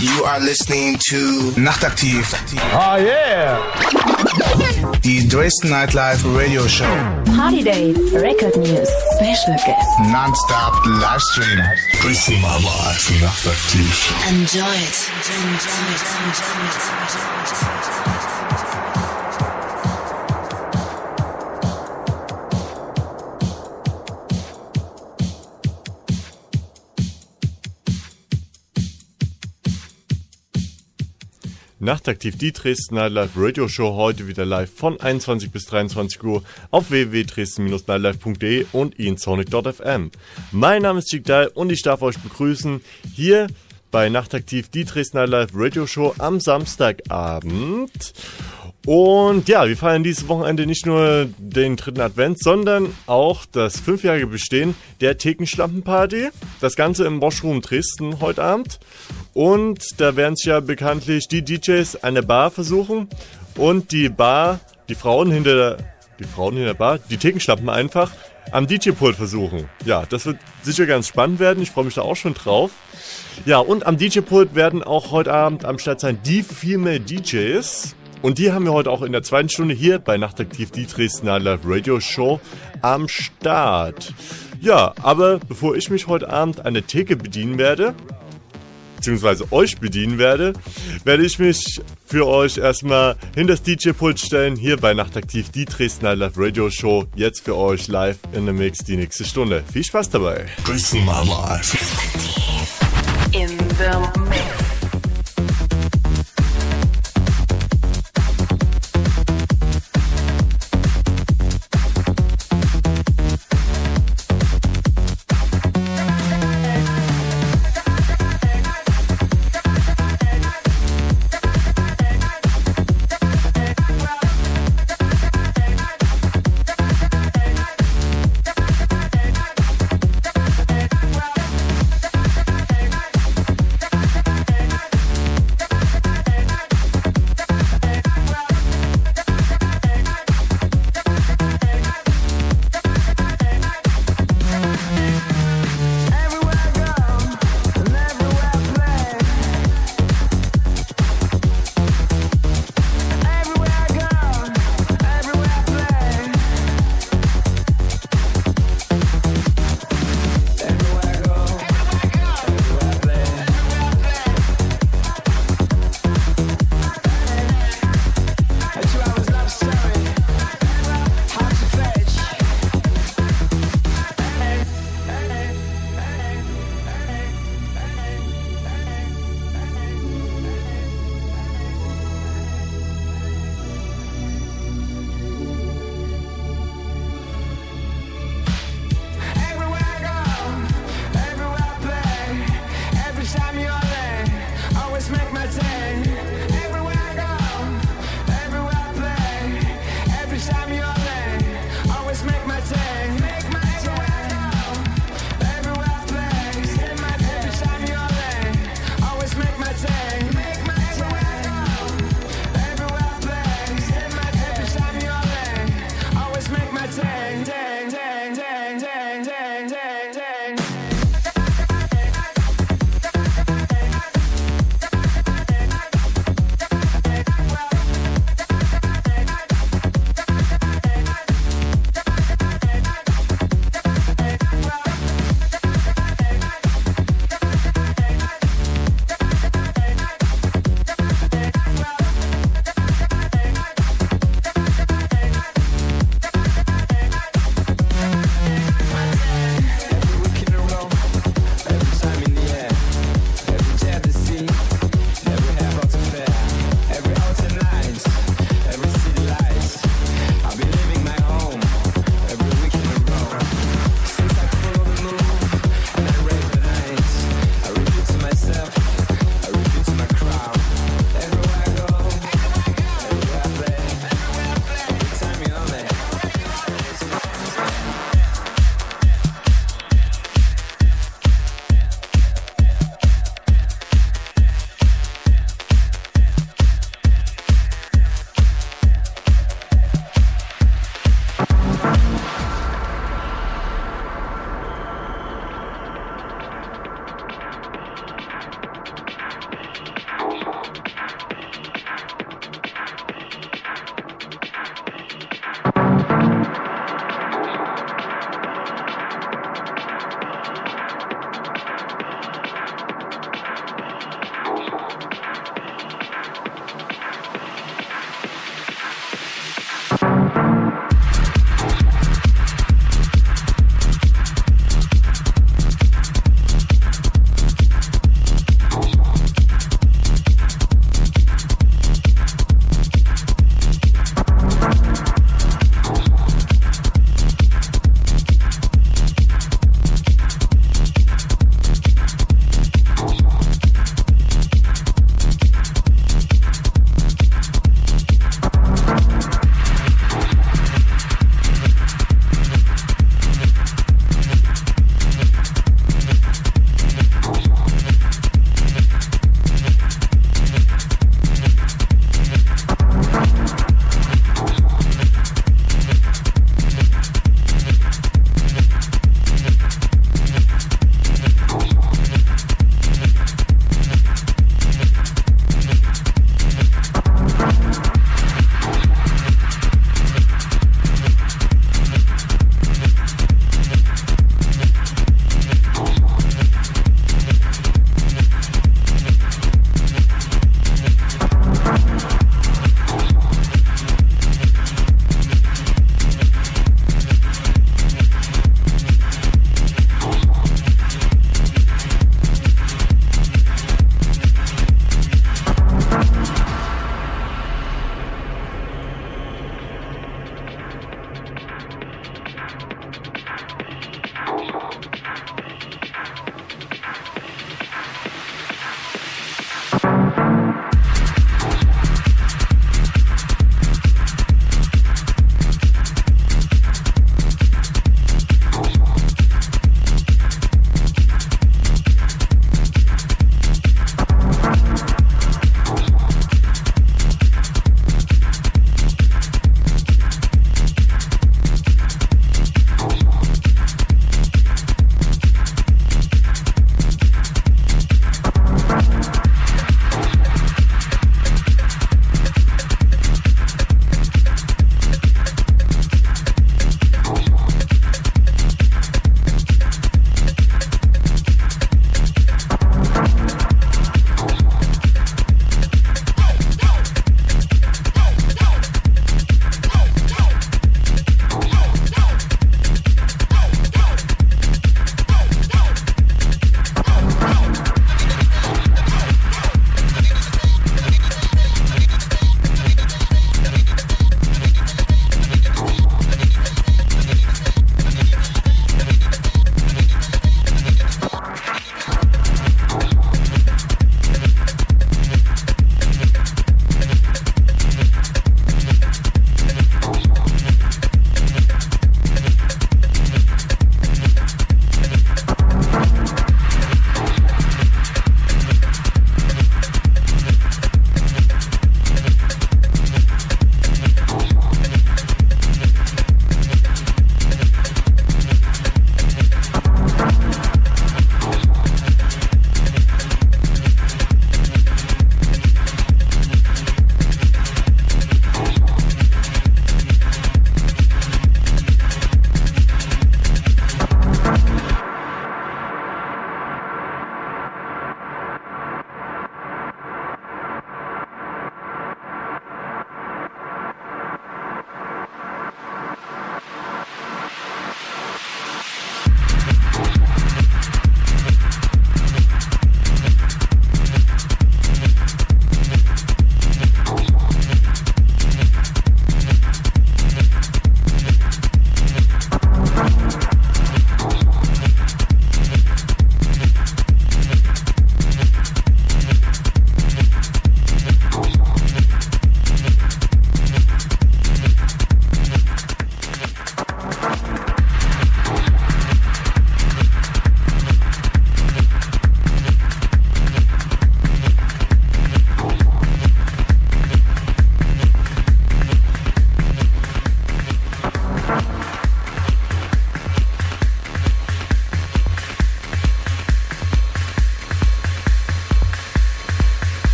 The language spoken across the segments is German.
You are listening to Nachtaktiv. Oh yeah! Die Dresden Nightlife Radio Show. Party Day, Record News, Special Guest. Non-stop Livestream. Dresden Nightlife. Nachtaktiv. Enjoy it. Enjoy it. Enjoy it. Enjoy it. Nachtaktiv die Dresden Nightlife Radio Show heute wieder live von 21 bis 23 Uhr auf www.dresden-nightlife.de und insonic.fm. Mein Name ist Chigdal und ich darf euch begrüßen hier bei Nachtaktiv die Dresden Nightlife Radio Show am Samstagabend. Und ja, wir feiern dieses Wochenende nicht nur den dritten Advent, sondern auch das fünfjährige Bestehen der Thekenschlampenparty. Das Ganze im Washroom Dresden heute Abend. Und da werden sich ja bekanntlich die DJs eine Bar versuchen und die Bar, die Frauen hinter der, die Frauen hinter der Bar, die Thekenschlampen einfach am DJ-Pult versuchen. Ja, das wird sicher ganz spannend werden. Ich freue mich da auch schon drauf. Ja, und am DJ-Pult werden auch heute Abend am Start sein die Female DJs. Und die haben wir heute auch in der zweiten Stunde hier bei Nachtaktiv die Dresdner Live Radio Show am Start. Ja, aber bevor ich mich heute Abend an der Theke bedienen werde, beziehungsweise euch bedienen werde, werde ich mich für euch erstmal hinter das DJ-Pult stellen, hier bei Nachtaktiv die Dresdner Live Radio Show. Jetzt für euch live in der Mix die nächste Stunde. Viel Spaß dabei. Dresden Nightlife. In the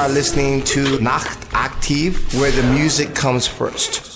are listening to Nacht Aktiv, where the music comes first.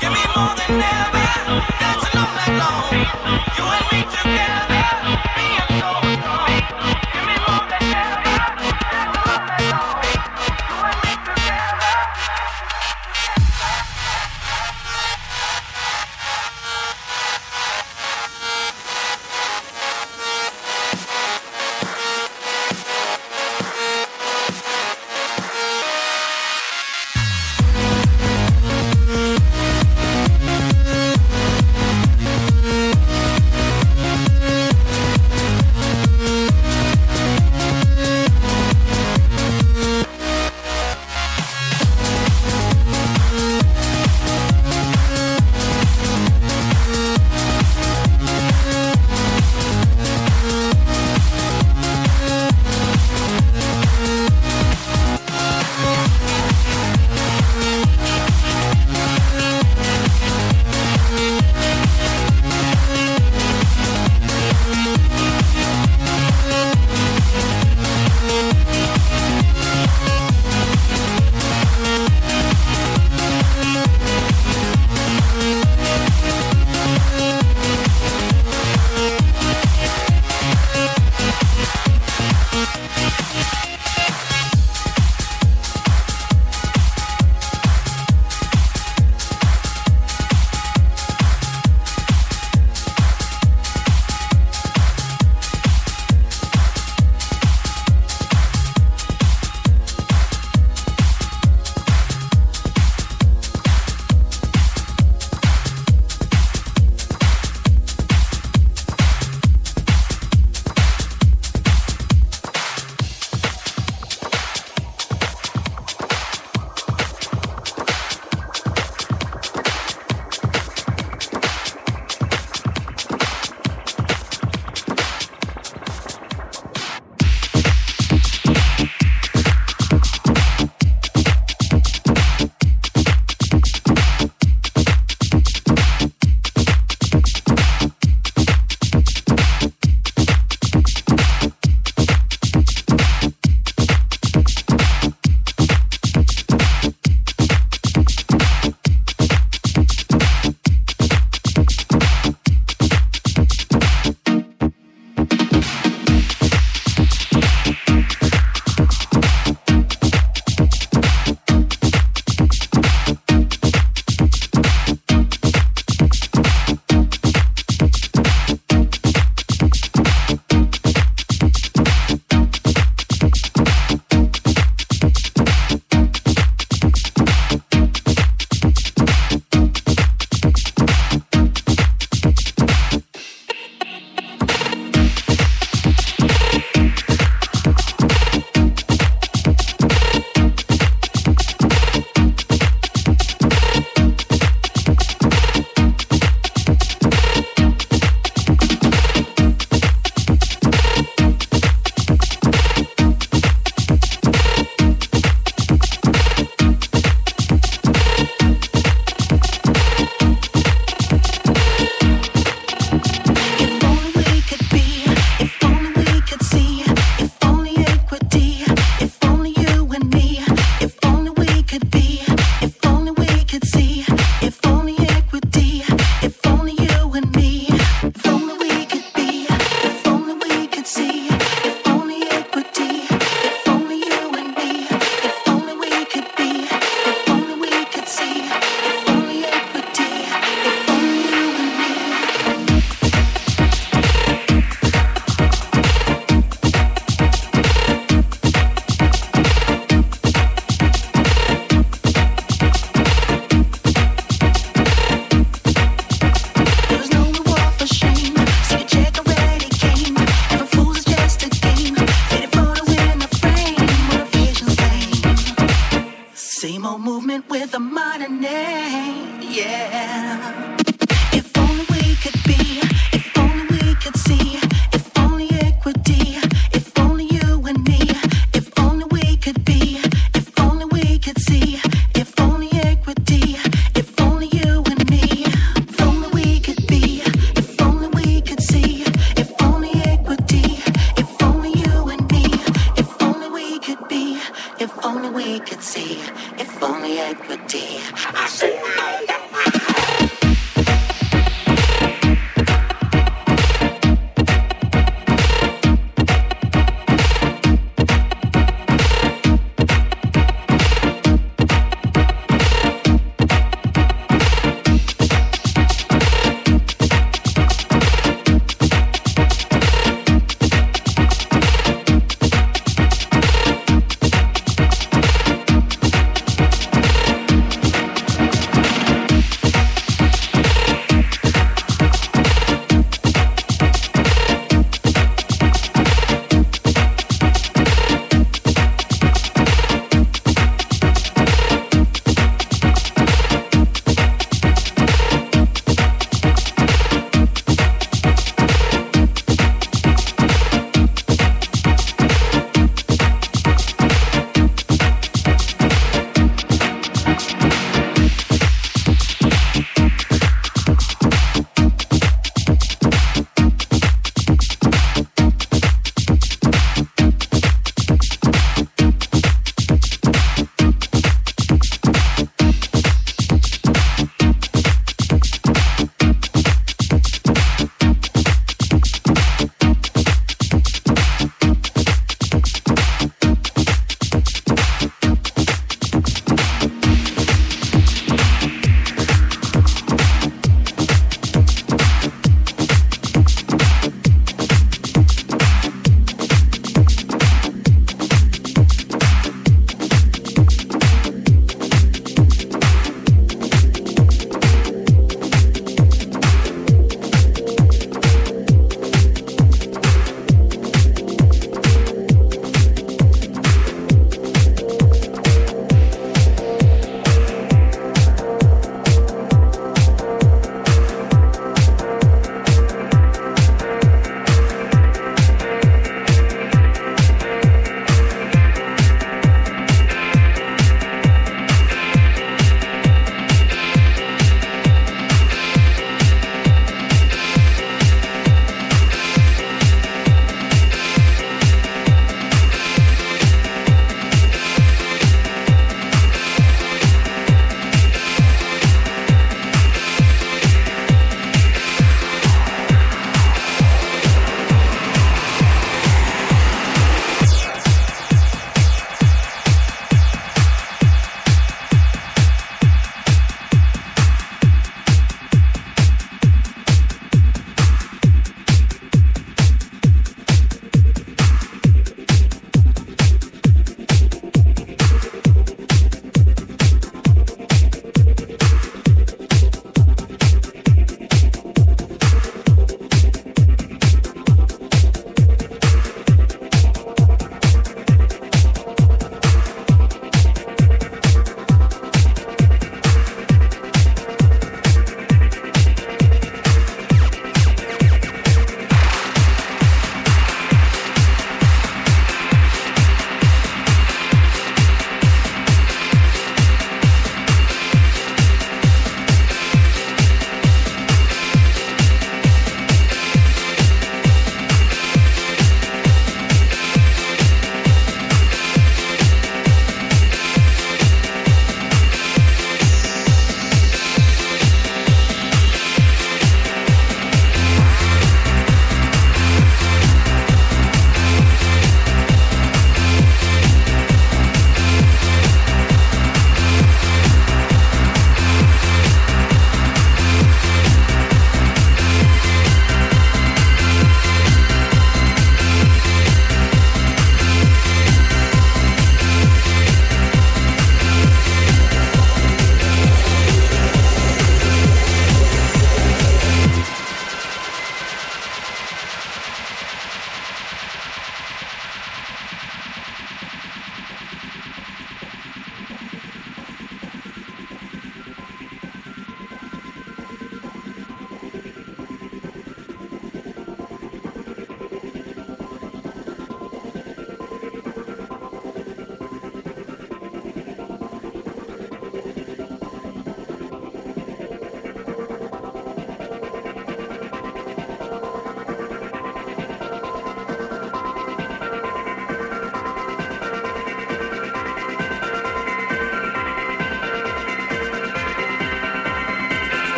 Give me more than ever, dancing all night long.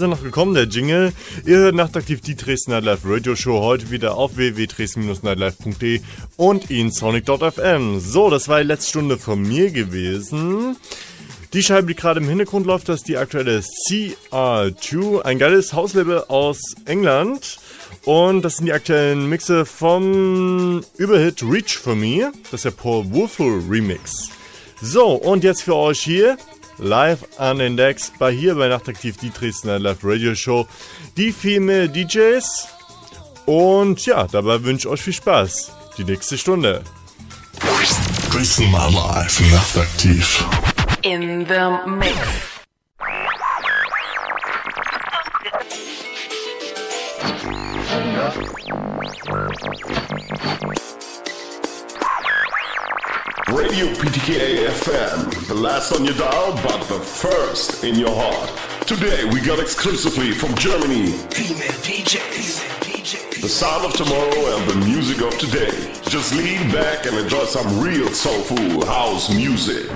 Ist er noch gekommen, der Jingle. Ihr hört nachtaktiv die Dresden Nightlife Radio Show heute wieder auf www.dresden-nightlife.de und in sonic.fm. So, das war die letzte Stunde von mir gewesen. Die Scheibe, die gerade im Hintergrund läuft, das ist die aktuelle CR2, ein geiles Hauslabel aus England. Und das sind die aktuellen Mixe vom Überhit Reach for Me. Das ist der Paul Woolful Remix. So, und jetzt für euch hier live an den Decks bei hier bei Nachtaktiv die Dresdner Live Radio Show die Female DJs. Und ja, dabei wünsche ich euch viel Spaß. Die nächste Stunde. Dresden mal live, nachtaktiv. In the mix. Radio PTKA FM, the last on your dial, but the first in your heart. Today we got exclusively from Germany Female DJs. the sound of tomorrow and the music of today. Just lean back and enjoy some real soulful house music.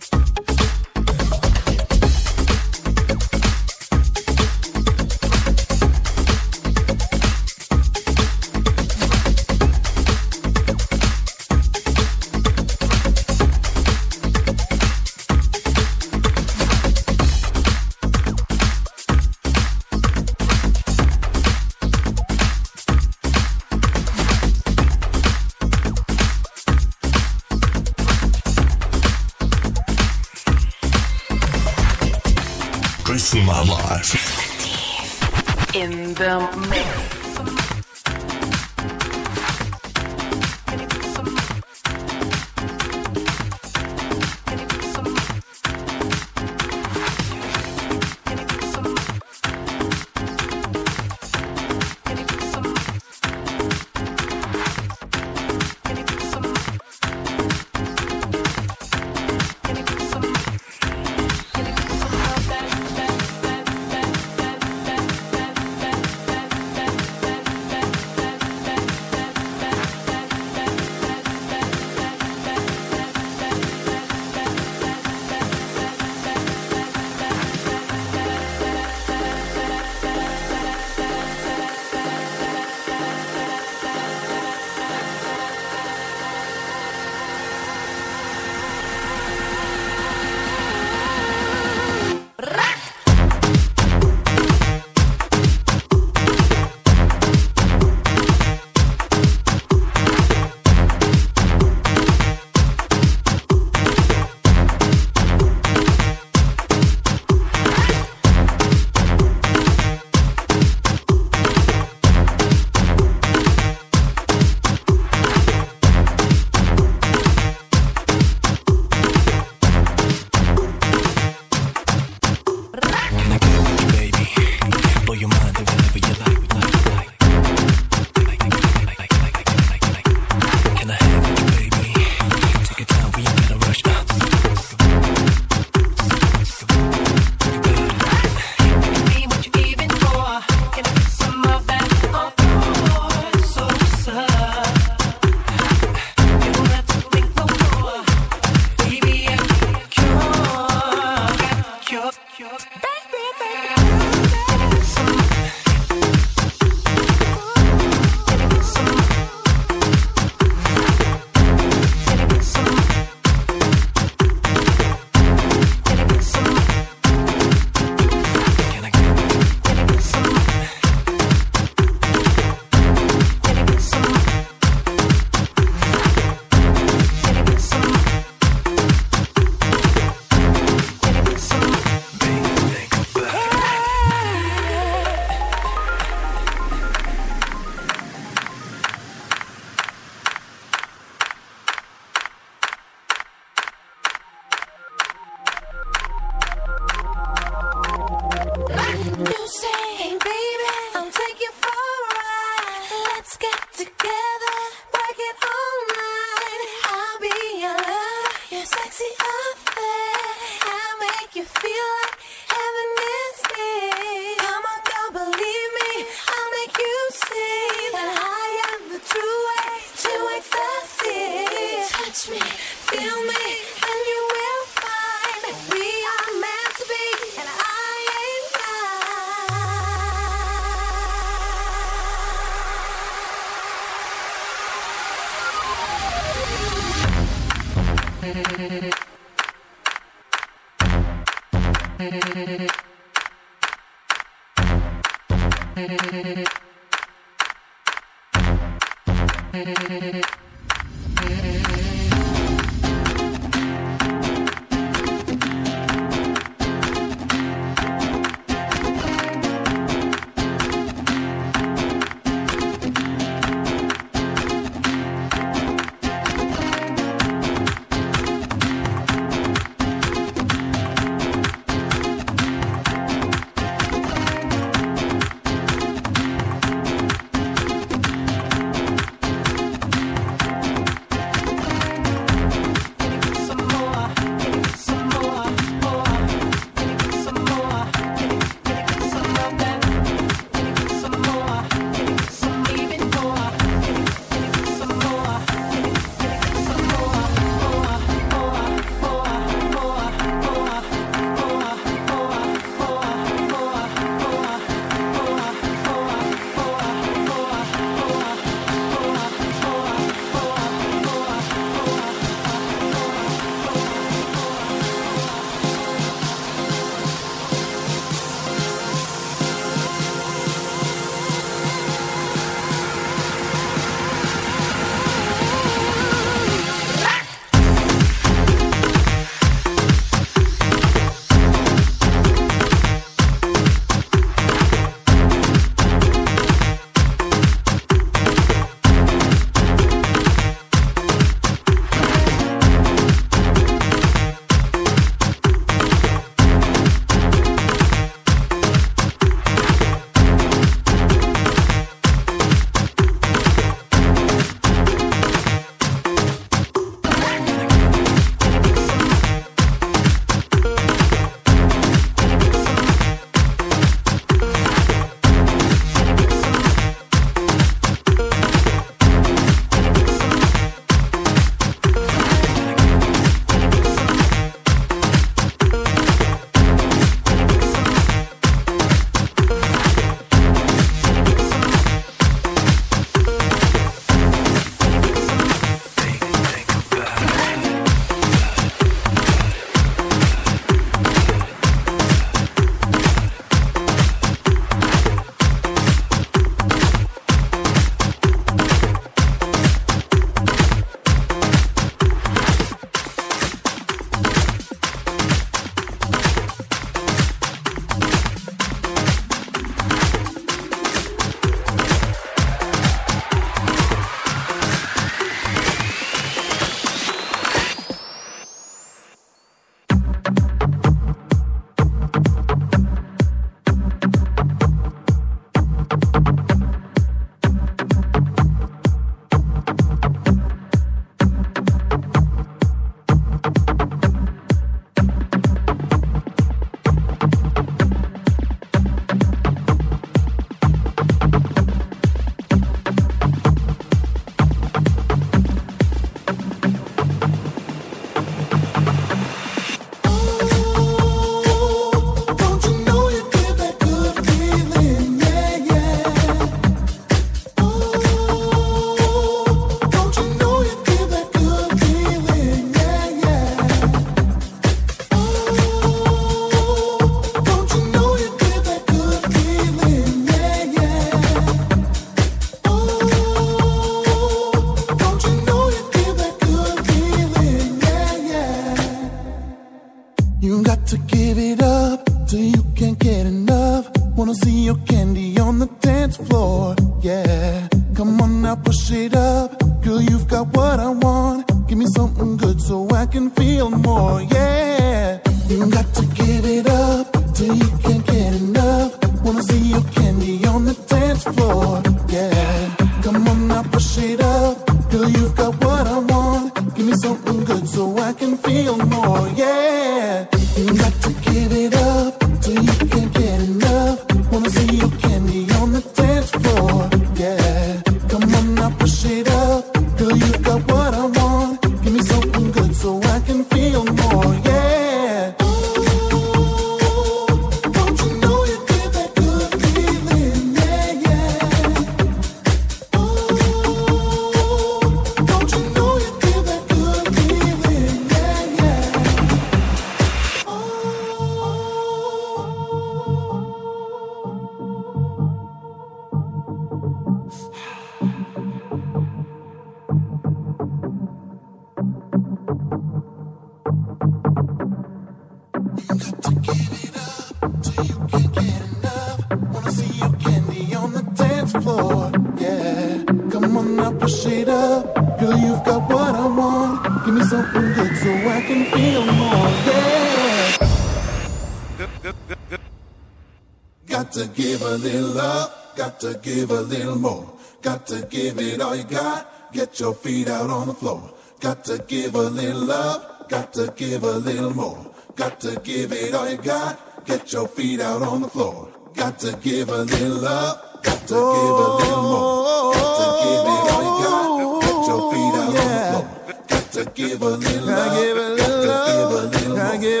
Feet out on the floor. Got to give a little love, got to give a little more. Got to give it all you got. Get your feet out on the floor. Got to give a little love, got to give a little more. Got to give it all you got. Get your feet out on the floor. Got to give a little love, got to give a little more. Got to give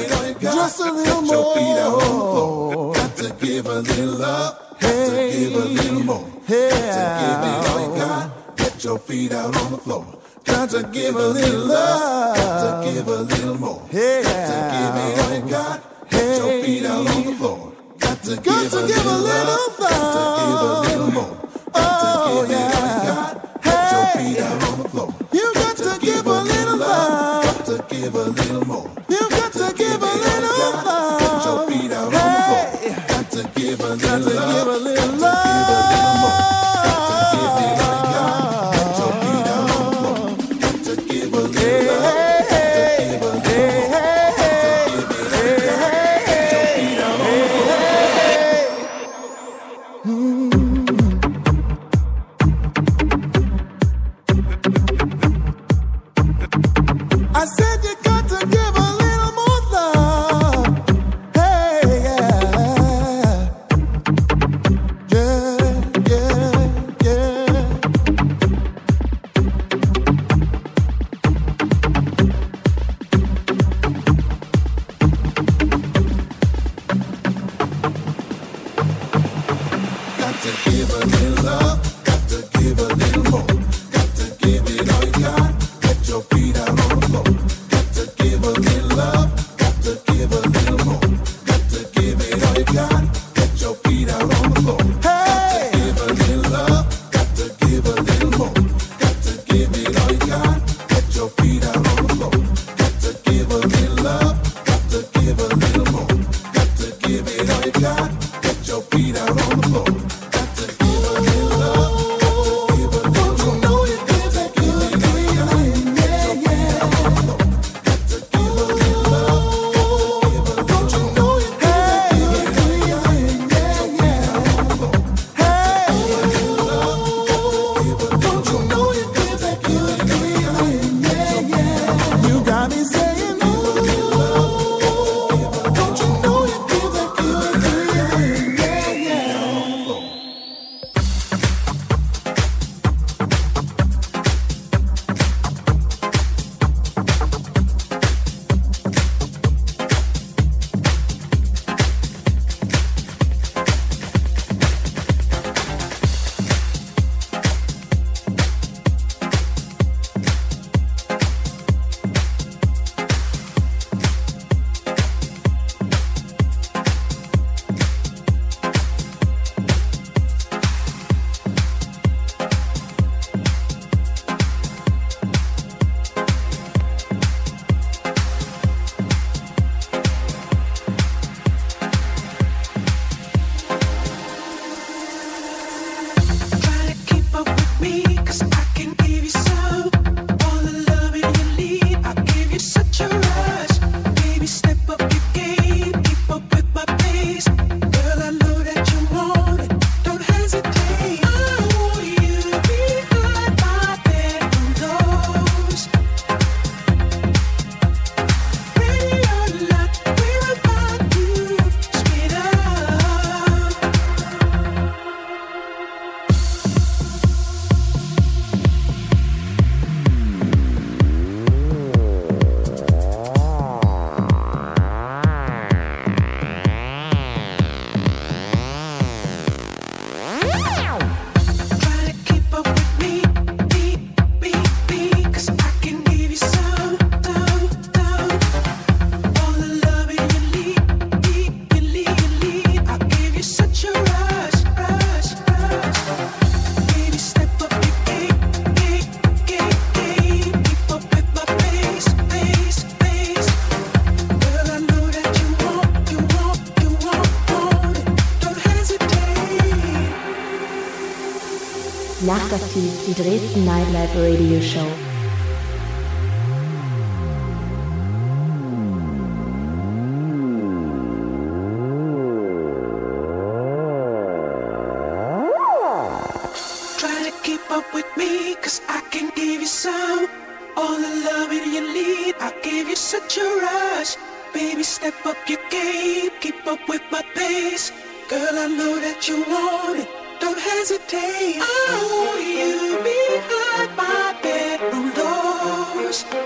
it all you got. Just a little Get your feet out on the floor. Got to give a little love, got to give a little more. Got to give it all you got. Get your feet out on the floor. Got to give a little love, got to give a little more. Got to give it all you got. Get your feet out on the floor. Got to give a little love, got to give a little more. Got to give it all you got. Get your feet out on the floor. You got to give a little love, got to give a little more. You got to give a little love. Get your feet out on the floor. Got to give a little love, together. Nachtaktiv, die Dresden Nightlife Radio Show. Try to keep up with me, cause I can give you some. All the loving you need, I give you such a rush. Baby, step up your game, keep up with my pace. Girl, I know that you want it, don't hesitate. I want you behind my bedroom doors.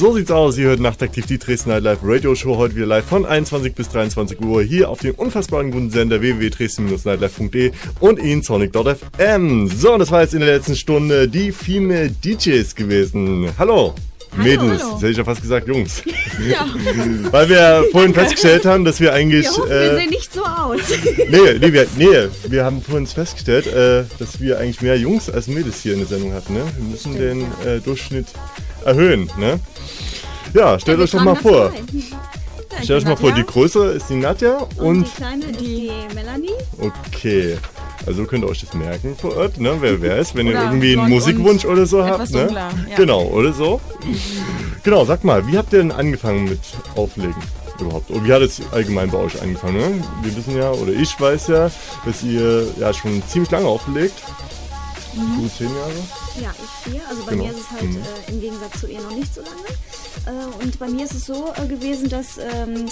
So sieht's aus. Ihr hört nachtaktiv die Dresden Night Live Radio Show heute wieder live von 21 bis 23 Uhr hier auf dem unfassbaren guten Sender www.dresden-nightlife.de und in sonic.fm. So, und das war jetzt in der letzten Stunde die Female DJs gewesen. Hallo. Mädels, hallo. das hätte ich ja fast gesagt, Jungs. Ja. Weil wir vorhin festgestellt haben, dass wir eigentlich. Wir hoffen, wir äh, sehen nicht so aus. nee, nee, wir, nee, wir haben vorhin festgestellt, äh, dass wir eigentlich mehr Jungs als Mädels hier in der Sendung hatten. Ne? Wir müssen den äh, Durchschnitt erhöhen. Ne? Ja, stellt euch doch mal vor. Stellt euch mal vor, die größere ist die Nadja und. Und die kleine ist die Melanie. Okay. Also könnt ihr euch das merken vor Ort, ne? Wer wer ist, wenn ihr irgendwie einen Musikwunsch oder so habt, ne? dunkler, ja. Genau, oder so. Genau, sag mal, wie habt ihr denn angefangen mit Auflegen überhaupt? Und wie hat es allgemein bei euch angefangen? Ne? Wir wissen ja, oder ich weiß ja, dass ihr ja schon ziemlich lange auflegt. Mhm. Gut zehn Jahre. Ja, ich vier. Also bei Genau. mir ist es halt Mhm. äh, im Gegensatz zu ihr noch nicht so lange. Äh, und bei mir ist es so äh, gewesen, dass ähm,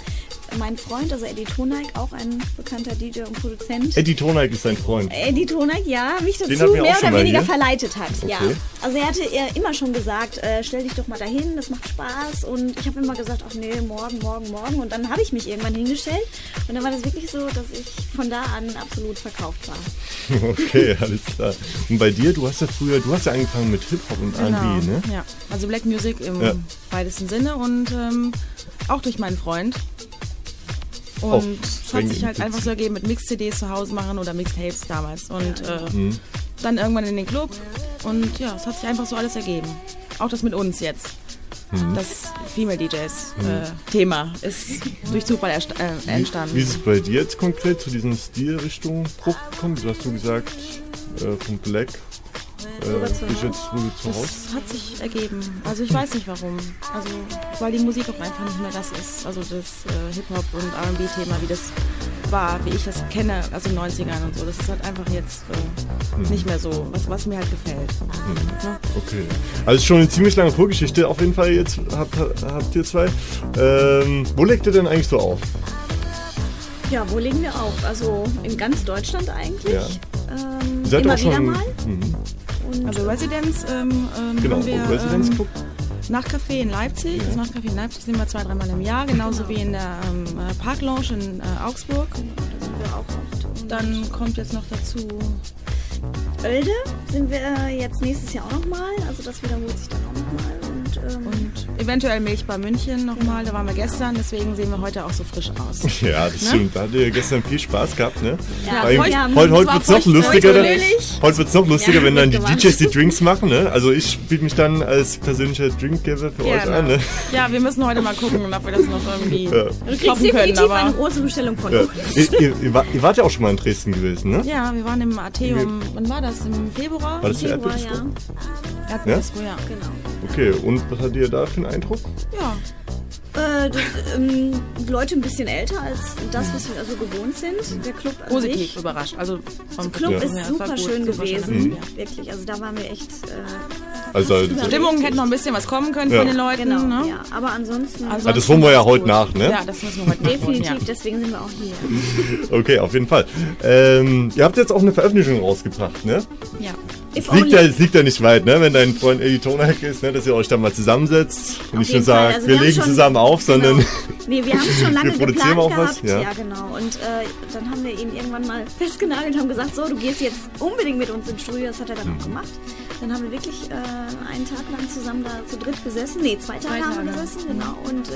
mein Freund, also Eddie Toneik, auch ein bekannter DJ und Produzent, Eddie Toneik ist dein Freund. Eddie Toneik, ja, mich dazu mehr oder weniger hier. verleitet hat. Ja. Okay. Also er hatte immer schon gesagt, äh, stell dich doch mal dahin, das macht Spaß. Und ich habe immer gesagt, ach nee, morgen, morgen, morgen. Und dann habe ich mich irgendwann hingestellt. Und dann war das wirklich so, dass ich von da an absolut verkauft war. Okay, alles klar. Und bei dir, du hast ja früher, du hast ja angefangen mit Hip-Hop und Genau, R&B, ne? ja. Also Black Music im Ja. weitesten Sinne und ähm, auch durch meinen Freund. Und Auch es hat sich halt einfach so ergeben mit Mix-CDs zu Hause machen oder Mixtapes damals. Und äh, Mhm. dann irgendwann in den Club. Und ja, es hat sich einfach so alles ergeben. Auch das mit uns jetzt. Mhm. Das Female DJs Mhm. äh, Thema ist durch Zufall erst, äh, entstanden. Wie ist es bei dir jetzt konkret zu diesen Stilrichtungen Bruch gekommen? Du hast du gesagt, äh, von Black äh, bist jetzt rüber zu Hause. Das hat sich ergeben. Also ich weiß nicht warum. Also weil die Musik auch einfach nicht mehr das ist. Also das äh, Hip-Hop und R&B-Thema, wie das war, wie ich das kenne, also in den 90ern und so. Das ist halt einfach jetzt äh, Hm. nicht mehr so, was, was mir halt gefällt. Ne? Okay. Also schon eine ziemlich lange Vorgeschichte. Auf jeden Fall jetzt habt, habt ihr zwei. Ähm, wo legt ihr denn eigentlich so auf? Ja, wo legen wir auf? Also in ganz Deutschland eigentlich. Ja. Ähm, immer auch wieder schon. mal. Mhm. Und Also Residence ähm, ähm, Genau, haben wir Residence ähm, Club. Nachtcafé in Leipzig. Das Nachtcafé in Leipzig sind wir zwei, dreimal im Jahr, genauso Genau. wie in der ähm, äh, Park Lounge in äh, Augsburg. Da sind wir auch oft. Und Dann kommt jetzt noch dazu Oelde sind wir äh, jetzt nächstes Jahr auch nochmal. Also das wiederholt sich dann. Und, ähm, und eventuell Milchbar München nochmal. Da waren wir gestern, deswegen sehen wir heute auch so frisch aus. Ja, das Ne? stimmt. Da hattet ihr gestern viel Spaß gehabt, ne? Ja, Weil feucht- ja, heute heute wird es noch lustiger. feuchtfröhlich. Heute wird es noch lustiger, Ja, wenn dann die. DJs die Drinks machen, ne? Also ich biete mich dann als persönlicher Drinkgeber für euch Gerne. an, ne? Ja, wir müssen heute mal gucken, ob wir das noch irgendwie Ja. toppen können. Aber eine große Bestellung von Ja. Ihr, ihr, ihr, war- ihr wart ja auch schon mal in Dresden gewesen, ne? ja, wir waren im Atheum. Wann war das? Im Februar? War das Februar, Erdbeerdisco? ja. Erdbeerdisco, ja. Genau. Okay, und was hattet ihr da für einen Eindruck? Ja. Äh, das, ähm, Leute ein bisschen älter als das, was wir also gewohnt sind. Der Club an Positiv sich. überrascht. Also vom Club Ja. ist Ja, super gut, schön super schön. gewesen. Mhm. Wirklich. Also da waren wir echt. Äh, Also, die. Stimmung hätte noch ein bisschen was kommen können Ja. von den Leuten. Genau, ne? ja. Aber ansonsten. Ah, das holen wir ja heute nach, ne? Ja, das müssen wir heute nachholen, Definitiv, ja. deswegen sind wir auch hier. Okay, auf jeden Fall. Ähm, ihr habt jetzt auch eine Veröffentlichung rausgebracht, ne? Ja. Es liegt, ja, es liegt ja nicht weit, ne? Wenn dein Freund Eddie Tonak ist, ne? Dass ihr euch dann mal zusammensetzt und nicht nur sagt, Also wir wir legen schon- zusammen auf, sondern Nee, wir haben schon lange wir produzieren geplant auch was. gehabt. Ja. Ja. genau. Und äh, dann haben wir ihn irgendwann mal festgenagelt und haben gesagt, so, du gehst jetzt unbedingt mit uns ins Studio. Das hat er dann Mhm. auch gemacht. Dann haben wir wirklich äh, einen Tag lang zusammen da zu dritt gesessen. Nee, zwei Tage, Zwei haben wir Tage. gesessen, genau. Und äh,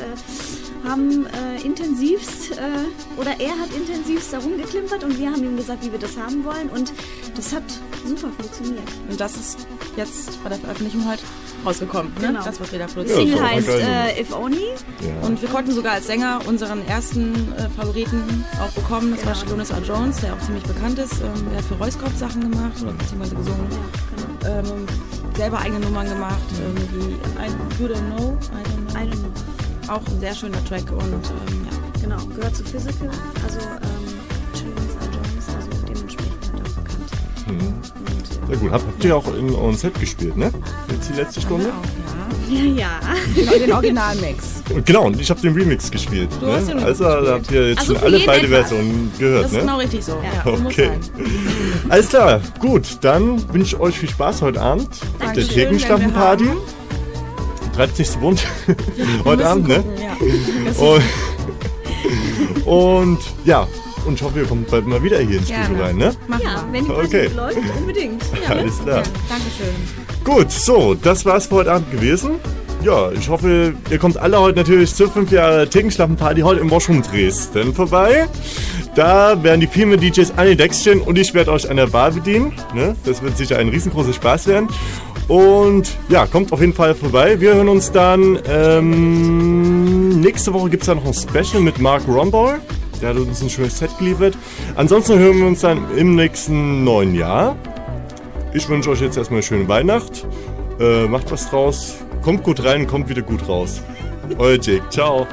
haben äh, intensivst, äh, oder er hat intensivst da rumgeklimpert und wir haben ihm gesagt, wie wir das haben wollen. Und das hat super funktioniert. Und das ist jetzt bei der Veröffentlichung halt rausgekommen. Ne? Genau. Das, was wir da produzieren. Single Ja, heißt auch geil. äh, If Only. Und wir konnten sogar als Sänger unseren ersten äh, Favoriten auch bekommen. Das war Jonas R. Jones, der auch ziemlich bekannt ist. Ähm, der hat für Corp Sachen gemacht oder beziehungsweise gesungen. ähm, selber eigene Nummern gemacht, ähm, wie I, You Don't Know, I Don't Know. I don't know. Auch ein sehr schöner Track und ähm, ja. Genau, gehört zu Physical. Also ähm, Jones R. Jones, also dementsprechend halt auch bekannt. Mhm. Sehr gut. Habt, habt ihr auch in eurem Set gespielt, ne? Jetzt die letzte Stunde? Auch, ja. Ja. Genau, den Originalmix. Und genau, und ich habe den Remix gespielt. Du hast den Remix also da habt ihr jetzt Also schon alle beide etwas. Versionen gehört, Das ist ne? genau richtig so. Ja, Okay. Alles klar, gut, dann wünsche ich euch viel Spaß heute Abend auf der Dankeschön, Thekenschlampenparty. Wenn 30. Bund heute Abend, ne? gucken, ja. Das ist- Und, und ja, und ich hoffe, ihr kommt bald mal wieder hier ins Gerne. Studio rein, ne? Machen Ja, wir. wenn die Party Okay. läuft, unbedingt. Ja, ne? Alles klar. Dankeschön. Gut, so, das war's für heute Abend gewesen. Ja, ich hoffe, ihr kommt alle heute natürlich zur 5 Jahre Thekenschlampenparty heute im Washroom Dresden vorbei. Da werden die Filme DJs Annie Dexchen und ich werde euch an der Bar bedienen. Ne? Das wird sicher ein riesengroßer Spaß werden. Und ja, kommt auf jeden Fall vorbei. Wir hören uns dann. Ähm, nächste Woche gibt es dann noch ein Special mit Mark Rombauer. Der hat uns ein schönes Set geliefert. Ansonsten hören wir uns dann im nächsten neuen Jahr. Ich wünsche euch jetzt erstmal eine schöne Weihnacht. Äh, macht was draus. Kommt gut rein, kommt wieder gut raus. Euer Jake. Ciao.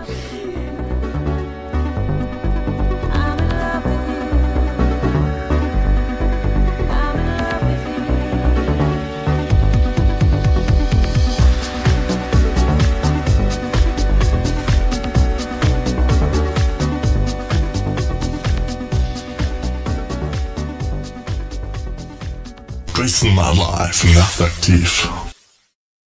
Dresden Nightlife nachtaktiv.